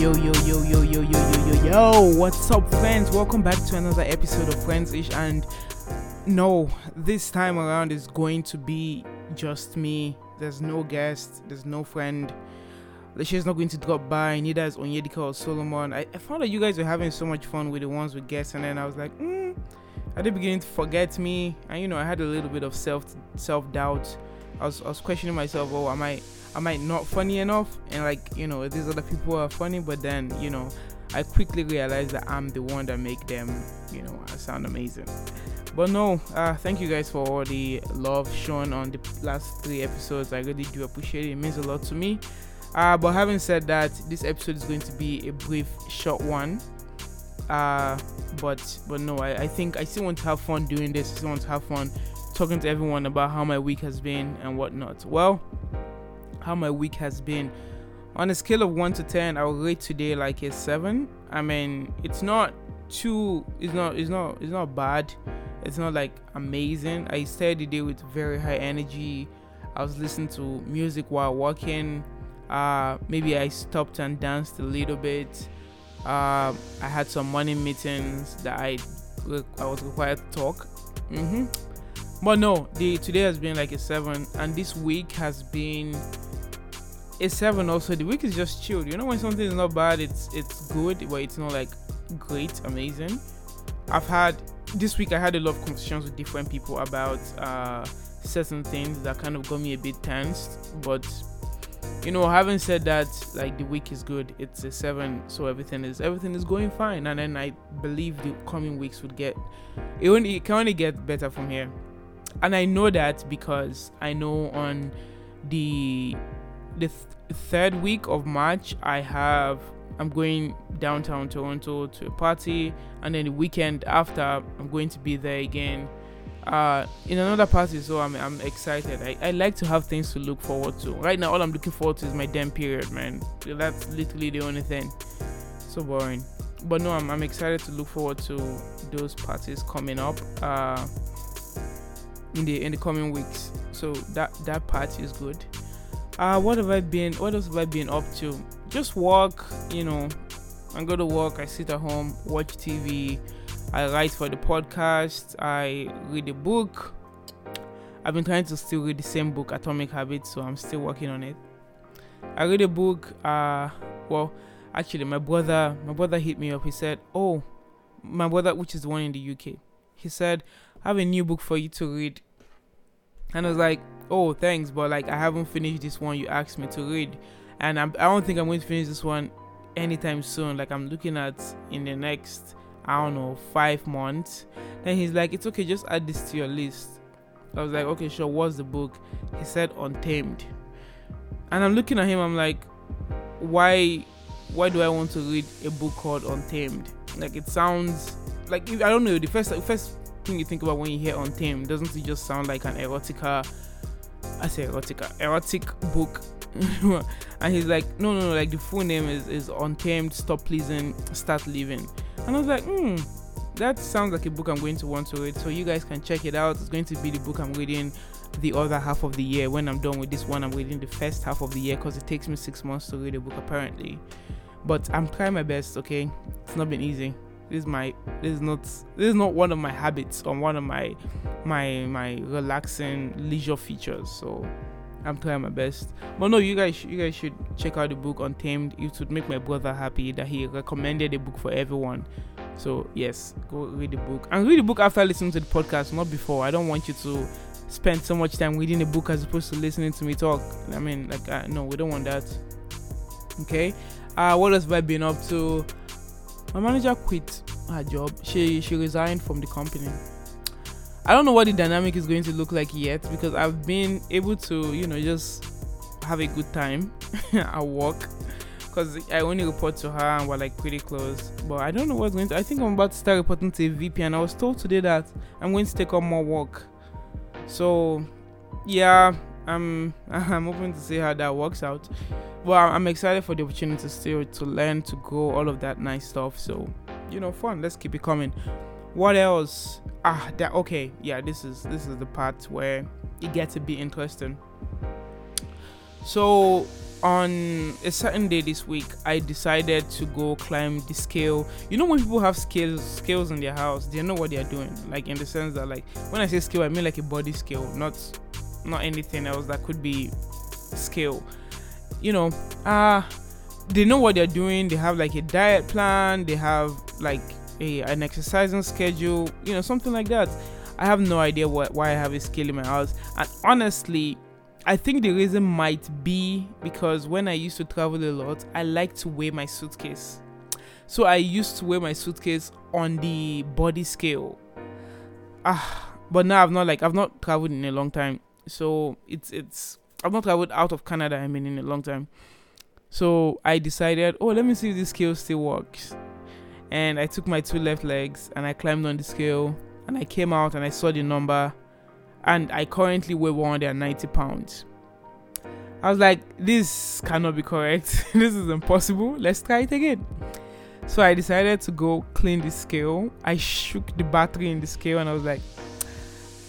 Yo, yo, yo, yo, yo, yo, yo, yo, yo. What's up, friends? Welcome back to another episode of Friends Ish. And no, this time around is going to be just me. There's no guest, there's no friend. is not going to drop by, neither is Onyedika or Solomon. I, I found that you guys were having so much fun with the ones with guests, and then I was like, hmm, are they beginning to forget me? And you know, I had a little bit of self self doubt. I was, I was questioning myself, oh, am I am I not funny enough? And like, you know, these other people are funny, but then, you know, I quickly realized that I'm the one that make them, you know, sound amazing. But no, uh, thank you guys for all the love shown on the last three episodes. I really do appreciate it. It means a lot to me. Uh, but having said that, this episode is going to be a brief, short one. Uh, but but no, I, I think I still want to have fun doing this. I still want to have fun talking to everyone about how my week has been and whatnot. Well, how my week has been. On a scale of 1 to 10, I would rate today like a 7. I mean, it's not too it's not it's not it's not bad. It's not like amazing. I started the day with very high energy. I was listening to music while walking. Uh, maybe I stopped and danced a little bit. Uh, I had some morning meetings that I I was required to talk. Mm-hmm. But no, the today has been like a seven, and this week has been it's seven also. The week is just chilled. You know when something is not bad it's it's good but it's not like great amazing? I've had this week i had a lot of conversations with different people about uh certain things that kind of got me a bit tensed but you know having said that like the week is good. It's a seven so everything is everything is going fine. And then i believe the coming weeks would get it, only, it can only get better from here. And i know that because i know on the the th- third week of March, I have I'm going downtown Toronto to a party, and then the weekend after, I'm going to be there again uh, in another party. So I'm, I'm excited. I, I like to have things to look forward to. Right now, all I'm looking forward to is my damn period, man. That's literally the only thing. So boring. But no, I'm, I'm excited to look forward to those parties coming up uh, in the in the coming weeks. So that that party is good uh what have i been what else have i been up to? Just work you know. I go to work i sit at home watch tv i write for the podcast i read a book. I've been trying to still read the same book atomic habits so i'm still working on it. I read a book uh well actually my brother my brother hit me up. He said oh my brother which is the one in the uk he said i have a new book for you to read. And i was like oh thanks but like i haven't finished this one you asked me to read. And I'm, i don't think i'm going to finish this one anytime soon. Like i'm looking at in the next i don't know five months. Then he's like it's okay just add this to your list. I was like okay sure what's the book? He said untamed. And i'm looking at him i'm like why why do i want to read a book called untamed? Like it sounds like i don't know the first first thing you think about when you hear untamed doesn't it just sound like an erotica I say erotica, erotic book. and he's like, no, no, no, like the full name is, is Untamed, Stop Pleasing, Start Living. And I was like, hmm, that sounds like a book I'm going to want to read. So you guys can check it out. It's going to be the book I'm reading the other half of the year. When I'm done with this one, I'm reading the first half of the year because it takes me six months to read a book apparently. But I'm trying my best, okay? It's not been easy this is my this is not this is not one of my habits or one of my my my relaxing leisure features. So i'm trying my best. But no you guys you guys should check out the book untamed. It would make my brother happy that he recommended the book for everyone. So yes go read the book. And read the book after listening to the podcast not before. I don't want you to spend so much time reading the book as opposed to listening to me talk. I mean like uh, no we don't want that. Okay? Uh what else have i been up to my manager quit her job. She she resigned from the company. I don't know what the dynamic is going to look like yet because I've been able to, you know, just have a good time at work because I only report to her and we're like pretty close. But I don't know what's going to. I think I'm about to start reporting to a VP, and I was told today that I'm going to take on more work. So, yeah, I'm I'm hoping to see how that works out. Well, I'm excited for the opportunity still to learn to grow all of that nice stuff. So, you know, fun. Let's keep it coming. What else? Ah, that okay. Yeah, this is this is the part where it gets to be interesting. So on a certain day this week, I decided to go climb the scale. You know, when people have scales scales in their house, they know what they are doing. Like in the sense that, like when I say scale, I mean like a body scale, not not anything else that could be scale. You know, uh they know what they're doing. They have like a diet plan. They have like a an exercising schedule. You know, something like that. I have no idea what why I have a scale in my house, and honestly I think the reason might be because when I used to travel a lot, I like to weigh my suitcase. So I used to weigh my suitcase on the body scale. Ah, but now I've not like I've not traveled in a long time. So it's it's I've not traveled out of Canada. I mean in a long time. So I decided, oh, let me see if this scale still works. And I took my two left legs and I climbed on the scale and I came out and I saw the number and I currently weigh 190 pounds. I was like, this cannot be correct. this is impossible. Let's try it again. So I decided to go clean the scale. I shook the battery in the scale and I was like,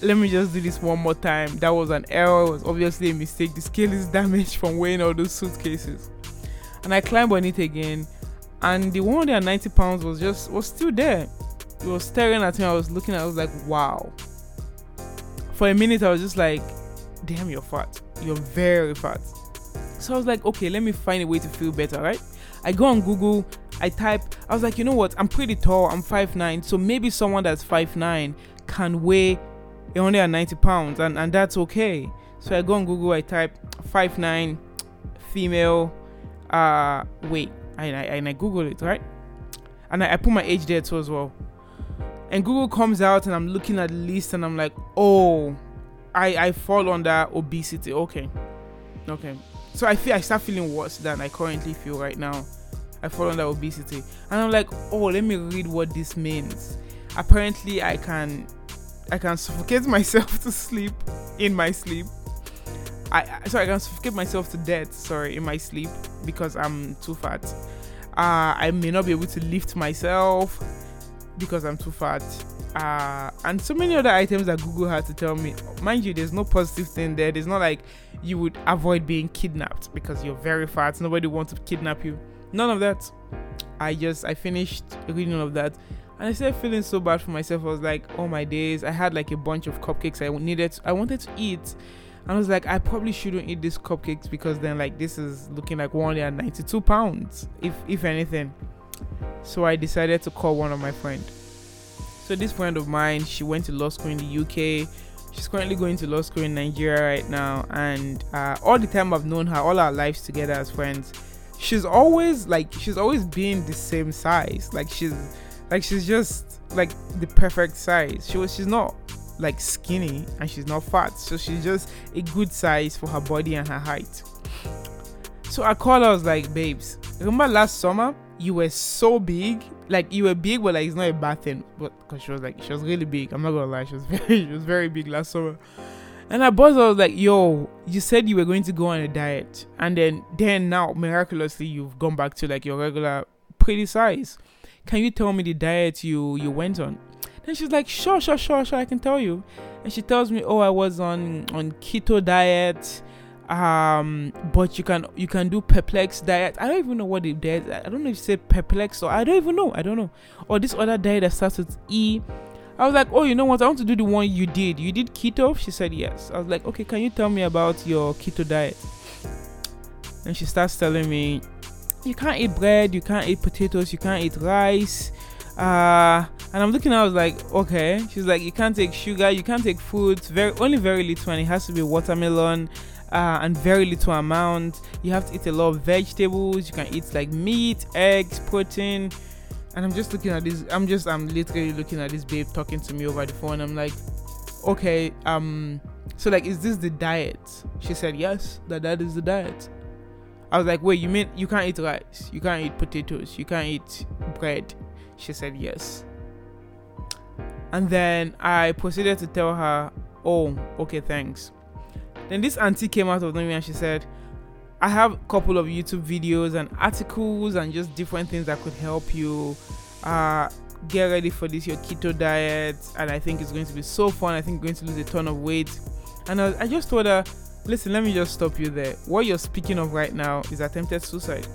let me just do this one more time. That was an error. It was obviously a mistake. The scale is damaged from weighing all those suitcases. And I climbed on it again. And the 190 pounds was just was still there. It was staring at me. I was looking at I was like, wow for a minute, I was just like, damn, you're fat. You're very fat. So I was like, okay, let me find a way to feel better, right? I go on Google, I type, I was like, you know what? I'm pretty tall, I'm 5'9, so maybe someone that's 5'9 can weigh 190 pounds, and, and that's okay. So I go on Google, I type 5'9 female uh weight, and I, and I Google it, right? And I, I put my age there too as well and Google comes out and I'm looking at the list and I'm like, oh, I I fall under obesity. Okay, okay. So I feel I start feeling worse than I currently feel right now. I fall under obesity, and I'm like, oh, let me read what this means. Apparently, I can I can suffocate myself to sleep in my sleep. I so I can suffocate myself to death. Sorry, in my sleep because I'm too fat. Uh, I may not be able to lift myself because I'm too fat. Uh, and so many other items that Google had to tell me. Mind you, there's no positive thing there. There's not like you would avoid being kidnapped because you're very fat. Nobody wants to kidnap you. None of that. I just I finished reading all of that, and I started feeling so bad for myself. I was like, oh my days. I had like a bunch of cupcakes I needed. I wanted to eat. And I was like, I probably shouldn't eat these cupcakes because then like this is looking like 192 pounds, if if anything. So I decided to call one of my friends. So this friend of mine, she went to law school in the UK. She's currently going to law school in Nigeria right now, and uh, all the time I've known her, all our lives together as friends, she's always like she's always been the same size. Like she's like she's just like the perfect size. She was she's not like skinny and she's not fat, so she's just a good size for her body and her height. So I called her, I was like, babes, remember last summer you were so big, like you were big, but like it's not a bad thing. But because she was like she was really big. I'm not gonna lie, she was very she was very big last summer. And I boss was like, "Yo, you said you were going to go on a diet, and then then now miraculously you've gone back to like your regular pretty size. Can you tell me the diet you you went on?" Then she's like, "Sure, sure, sure, sure. I can tell you." And she tells me, "Oh, I was on on keto diet." um but you can you can do perplex diet i don't even know what the diet i don't know if you said perplex or i don't even know i don't know or this other diet that starts with e i was like oh you know what i want to do the one you did you did keto she said yes i was like okay can you tell me about your keto diet and she starts telling me you can't eat bread you can't eat potatoes you can't eat rice uh and i'm looking at i was like okay she's like you can't take sugar you can't take fruits very only very little and it has to be watermelon uh, and very little amount. You have to eat a lot of vegetables. You can eat like meat, eggs, protein. And I'm just looking at this. I'm just, I'm literally looking at this babe talking to me over the phone. I'm like, okay, um, so like, is this the diet? She said, yes, that that is the diet. I was like, wait, you mean you can't eat rice? You can't eat potatoes? You can't eat bread? She said, yes. And then I proceeded to tell her, oh, okay, thanks. Then this auntie came out of the nowhere and she said, I have a couple of YouTube videos and articles and just different things that could help you uh, get ready for this your keto diet. And I think it's going to be so fun. I think you're going to lose a ton of weight. And I, I just told her, listen, let me just stop you there. What you're speaking of right now is attempted suicide.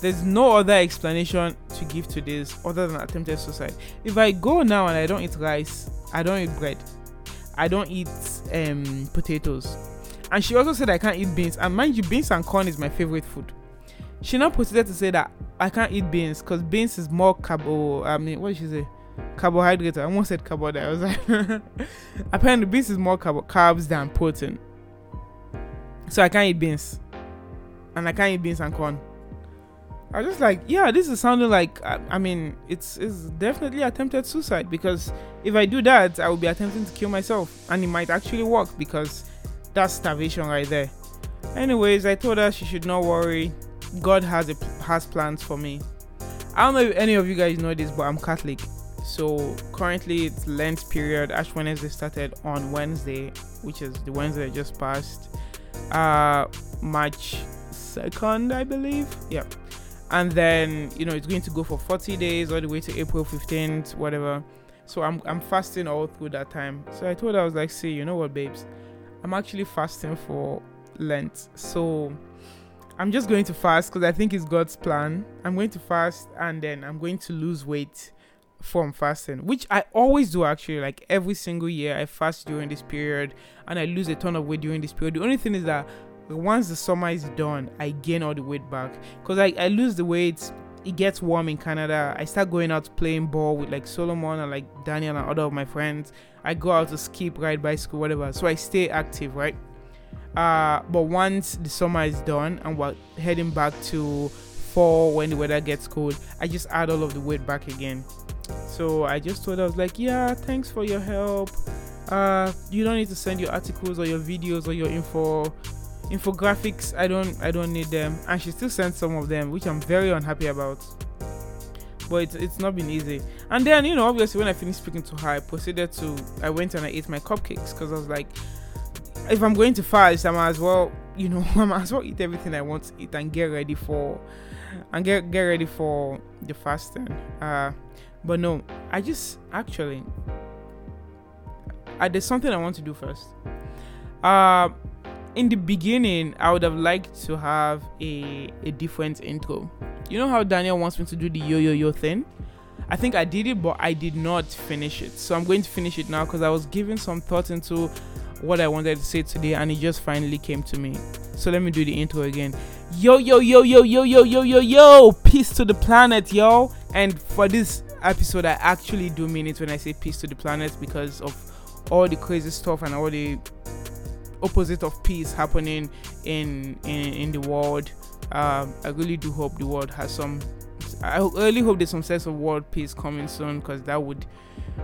There's no other explanation to give to this other than attempted suicide. If I go now and I don't eat rice, I don't eat bread, I don't eat um, potatoes, and she also said I can't eat beans. And mind you, beans and corn is my favorite food. She now proceeded to say that I can't eat beans because beans is more carbo. I mean, what did she say? Carbohydrate. I almost said carbohydrate. I was like, apparently beans is more carb- carbs than protein. So I can't eat beans, and I can't eat beans and corn. I was just like, yeah, this is sounding like. I, I mean, it's it's definitely attempted suicide because if I do that, I will be attempting to kill myself, and it might actually work because that's starvation right there. Anyways, I told her she should not worry. God has a, has plans for me. I don't know if any of you guys know this, but I'm Catholic. So currently it's Lent period. Ash Wednesday started on Wednesday, which is the Wednesday that just passed. Uh March 2nd, I believe. Yeah and then you know it's going to go for 40 days all the way to April 15th, whatever. So I'm I'm fasting all through that time. So I told her I was like, see, you know what, babes, I'm actually fasting for Lent. So I'm just going to fast because I think it's God's plan. I'm going to fast and then I'm going to lose weight from fasting, which I always do actually. Like every single year, I fast during this period and I lose a ton of weight during this period. The only thing is that once the summer is done, I gain all the weight back because I, I lose the weight. It gets warm in Canada. I start going out playing ball with like Solomon and like Daniel and other of my friends. I go out to skip, ride bicycle, whatever. So I stay active, right? Uh, but once the summer is done and we're heading back to fall when the weather gets cold, I just add all of the weight back again. So I just told her, I was like, yeah, thanks for your help. Uh, you don't need to send your articles or your videos or your info infographics. I don't i don't need them. And she still sent some of them which i'm very unhappy about. But it's, it's not been easy. And then you know obviously when i finished speaking to her i proceeded to i went and i ate my cupcakes because i was like if i'm going to fast i might as well you know i might as well eat everything i want to eat and get ready for and get get ready for the fasting. Uh but no i just actually uh, there's something i want to do first uh in the beginning, I would have liked to have a a different intro. You know how Daniel wants me to do the yo yo yo thing? I think I did it, but I did not finish it. So I'm going to finish it now because I was giving some thought into what I wanted to say today, and it just finally came to me. So let me do the intro again. Yo yo yo yo yo yo yo yo yo! Peace to the planet, yo! And for this episode, I actually do mean it when I say peace to the planet because of all the crazy stuff and all the opposite of peace happening in in, in the world. Um, I really do hope the world has some. I really hope there's some sense of world peace coming soon because that would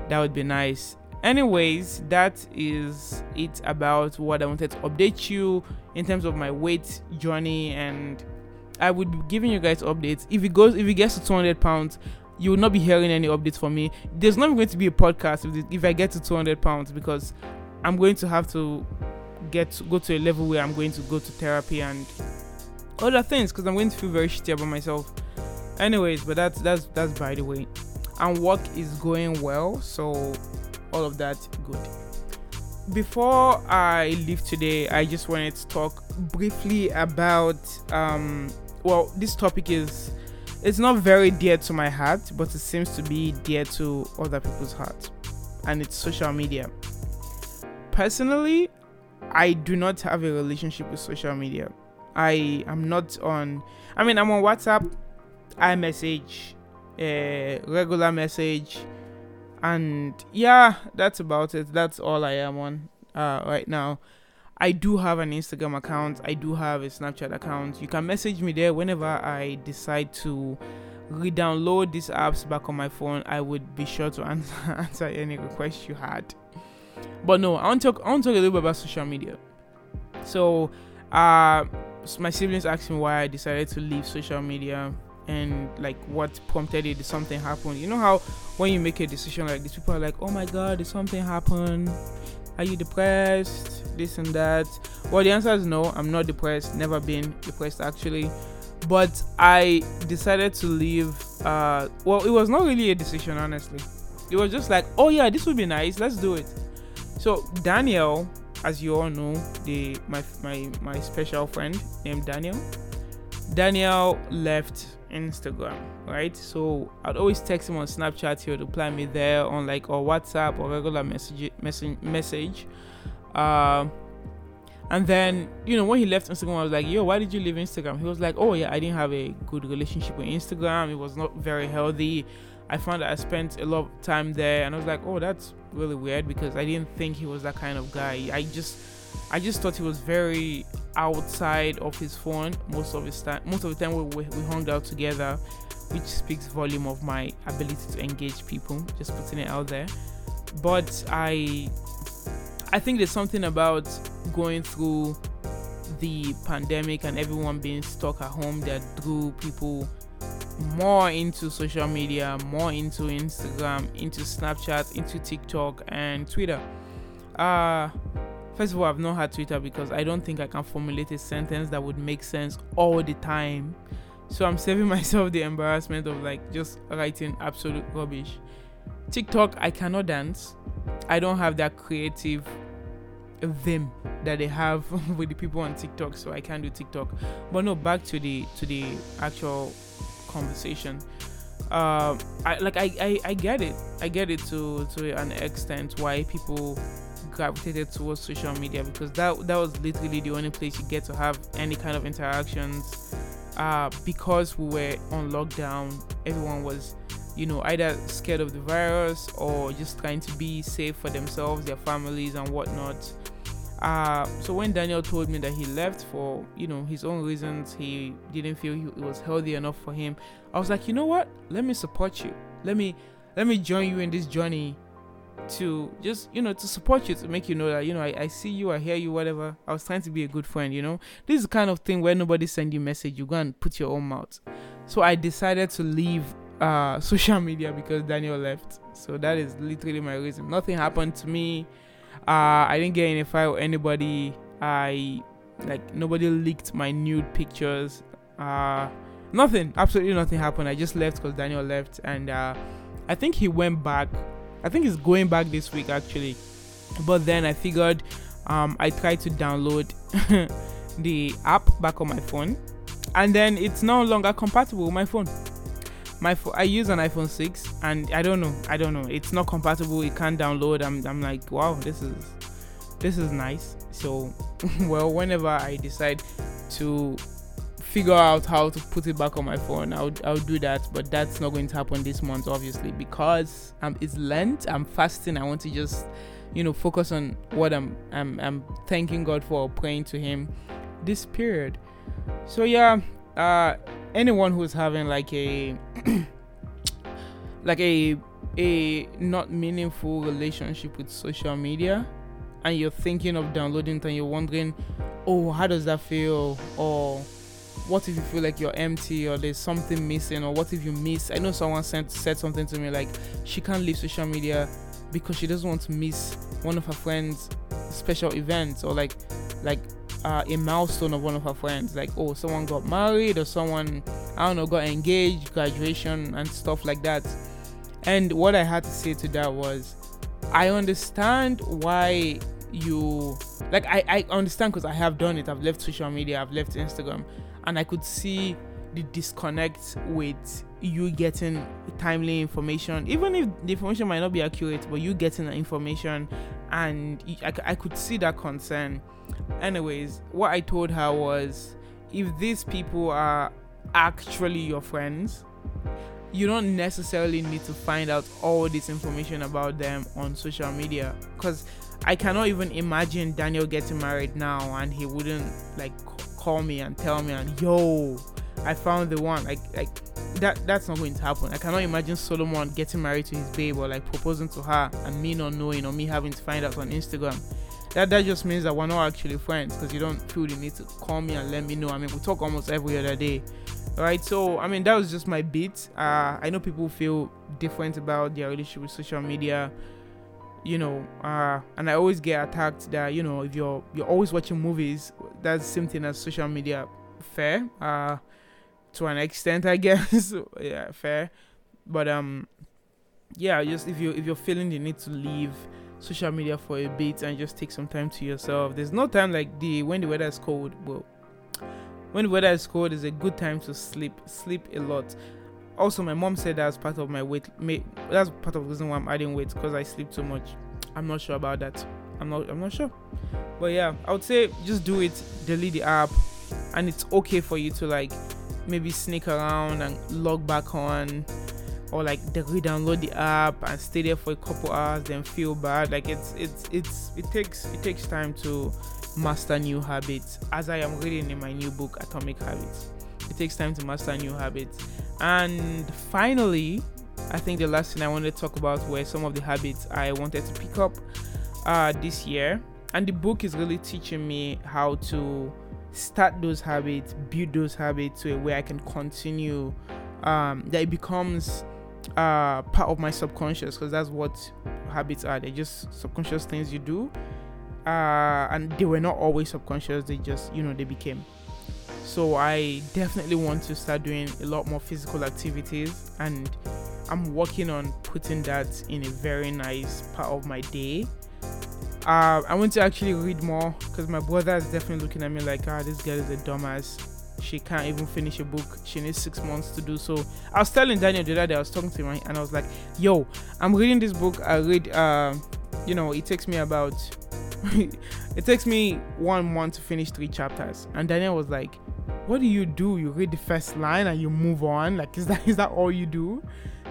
that would be nice. Anyways, that is it about what I wanted to update you in terms of my weight journey, and I would be giving you guys updates. If it goes, if it gets to 200 pounds, you will not be hearing any updates from me. There's not going to be a podcast if, if I get to 200 pounds because I'm going to have to get go to a level where I'm going to go to therapy and other things because I'm going to feel very shitty about myself. Anyways, but that's that's that's by the way. And work is going well, so all of that good. Before I leave today, I just wanted to talk briefly about um well, this topic is it's not very dear to my heart, but it seems to be dear to other people's hearts, And it's social media. Personally, I do not have a relationship with social media. I am not on. I mean, I'm on WhatsApp, iMessage, uh, regular message, and yeah, that's about it. That's all I am on uh, right now. I do have an Instagram account. I do have a Snapchat account. You can message me there whenever I decide to re-download these apps back on my phone. I would be sure to answer, answer any request you had. But no, I want to talk. I want to talk a little bit about social media. So, uh, my siblings asked me why I decided to leave social media and like what prompted it. Did something happen? You know how when you make a decision like this, people are like, "Oh my God, did something happen? Are you depressed? This and that." Well, the answer is no. I'm not depressed. Never been depressed actually. But I decided to leave. Uh, well, it was not really a decision, honestly. It was just like, oh yeah, this would be nice. Let's do it. So Daniel, as you all know, the my my my special friend named Daniel. Daniel left Instagram, right? So I'd always text him on Snapchat. He would reply me there on like or WhatsApp or regular message message message. Uh, and then you know when he left Instagram, I was like, "Yo, why did you leave Instagram?" He was like, "Oh yeah, I didn't have a good relationship with Instagram. It was not very healthy. I found that I spent a lot of time there, and I was like, oh, that's really weird because I didn't think he was that kind of guy. I just, I just thought he was very outside of his phone most of his time. Most of the time we, we, we hung out together, which speaks volume of my ability to engage people. Just putting it out there. But I, I think there's something about going through the pandemic and everyone being stuck at home that drew people more into social media, more into Instagram, into Snapchat, into TikTok and Twitter. Uh first of all, I've not had Twitter because I don't think I can formulate a sentence that would make sense all the time. So I'm saving myself the embarrassment of like just writing absolute rubbish. TikTok, I cannot dance. I don't have that creative vim that they have with the people on TikTok, so I can't do TikTok. But no, back to the to the actual conversation. Uh, I like I, I I get it. I get it to to an extent why people gravitated towards social media because that that was literally the only place you get to have any kind of interactions. Uh, because we were on lockdown, everyone was, you know, either scared of the virus or just trying to be safe for themselves, their families, and whatnot. Uh, so when Daniel told me that he left for you know his own reasons, he didn't feel he, it was healthy enough for him. I was like, you know what? Let me support you. Let me let me join you in this journey to just you know to support you to make you know that you know I, I see you I hear you whatever I was trying to be a good friend you know this is the kind of thing where nobody send you message you go and put your own mouth so I decided to leave uh social media because Daniel left so that is literally my reason nothing happened to me uh, I didn't get in a fight with anybody. I like nobody leaked my nude pictures. Uh, nothing, absolutely nothing happened. I just left because Daniel left, and uh, I think he went back. I think he's going back this week actually. But then I figured um, I tried to download the app back on my phone, and then it's no longer compatible with my phone my fo- I use an iPhone 6 and I don't know I don't know. It's not compatible it can't download. I'm, I'm like wow this is this is nice. So well whenever I decide to figure out how to put it back on my phone I'll, I'll do that. But that's not going to happen this month obviously because um, it's Lent I'm fasting. I want to just you know focus on what I'm I'm, I'm thanking God for praying to him this period. So yeah uh anyone who's having like a like a a not meaningful relationship with social media and you're thinking of downloading it and you're wondering oh how does that feel? Or what if you feel like you're empty or there's something missing? Or what if you miss? I know someone sent said something to me like she can't leave social media because she doesn't want to miss one of her friends special events or like like uh, a milestone of one of her friends. Like oh someone got married or someone i don't know got engaged graduation and stuff like that. And what i had to say to that was i understand why you like i, I understand because i have done it. I've left social media i've left instagram and i could see the disconnect with you getting timely information. Even if the information might not be accurate but you getting the information and I, I could see that concern. Anyways what i told her was if these people are actually your friends you don't necessarily need to find out all this information about them on social media. Because i cannot even imagine daniel getting married now and he wouldn't like call me and tell me and yo i found the one like like that that's not going to happen i cannot imagine solomon getting married to his babe or like proposing to her and me not knowing or me having to find out on instagram that that just means that we're not actually friends because you don't feel the need to call me and let me know. I mean, we talk almost every other day, right? So I mean, that was just my bit. Uh, I know people feel different about their relationship with social media, you know, uh, and I always get attacked that you know if you're you're always watching movies, that's the same thing as social media. Fair, uh, to an extent, I guess. yeah, fair, but um, yeah, just if you if you're feeling the need to leave social media for a bit and just take some time to yourself. There's no time like the when the weather is cold. Well, when the weather is cold is a good time to sleep. Sleep a lot. Also, my mom said that's part of my weight. That's part of the reason why I'm adding weight because I sleep too much. I'm not sure about that. I'm not. I'm not sure. But yeah, I would say just do it. Delete the app, and it's okay for you to like maybe sneak around and log back on or like re-download the app and stay there for a couple hours then feel bad. Like it's it's it's it takes it takes time to master new habits. As i am reading in my new book atomic habits it takes time to master new habits. And finally i think the last thing i wanted to talk about were some of the habits i wanted to pick up uh, this year. And the book is really teaching me how to start those habits build those habits to where i can continue um, that it becomes uh, part of my subconscious because that's what habits are. They're just subconscious things you do uh, and they were not always subconscious they just you know they became. So i definitely want to start doing a lot more physical activities and i'm working on putting that in a very nice part of my day uh, i want to actually read more because my brother is definitely looking at me like ah this girl is a dumbass she can't even finish a book. She needs six months to do so. I was telling Daniel the other day, I was talking to him, and I was like, "Yo, I'm reading this book. I read, uh, you know, it takes me about, it takes me one month to finish three chapters." And Daniel was like, "What do you do? You read the first line and you move on? Like, is that is that all you do?"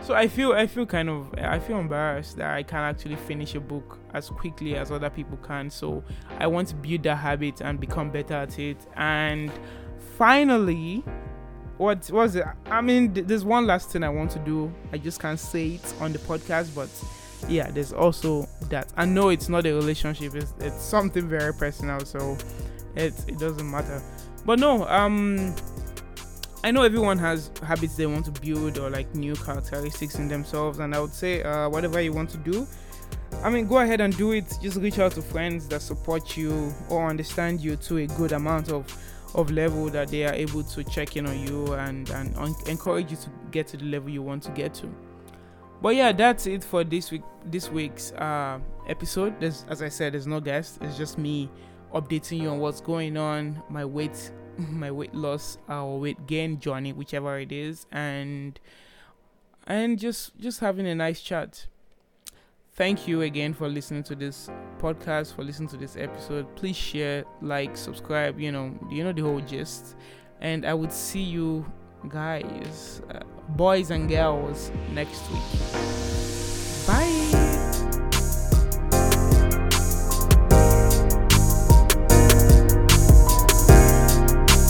So I feel I feel kind of I feel embarrassed that I can't actually finish a book as quickly as other people can. So I want to build that habit and become better at it and finally, what was it? I mean, there's one last thing I want to do. I just can't say it on the podcast, but yeah, there's also that. I know it's not a relationship; it's, it's something very personal, so it it doesn't matter. But no, um, I know everyone has habits they want to build or like new characteristics in themselves, and I would say, uh, whatever you want to do, I mean, go ahead and do it. Just reach out to friends that support you or understand you to a good amount of of level that they are able to check in on you and and un- encourage you to get to the level you want to get to. But yeah that's it for this week this week's uh, episode. There's as i said there's no guest it's just me updating you on what's going on my weight my weight loss or weight gain journey whichever it is and and just just having a nice chat. Thank you again for listening to this podcast for listening to this episode. Please share like subscribe you know you know the whole gist. And i would see you guys uh, boys and girls next week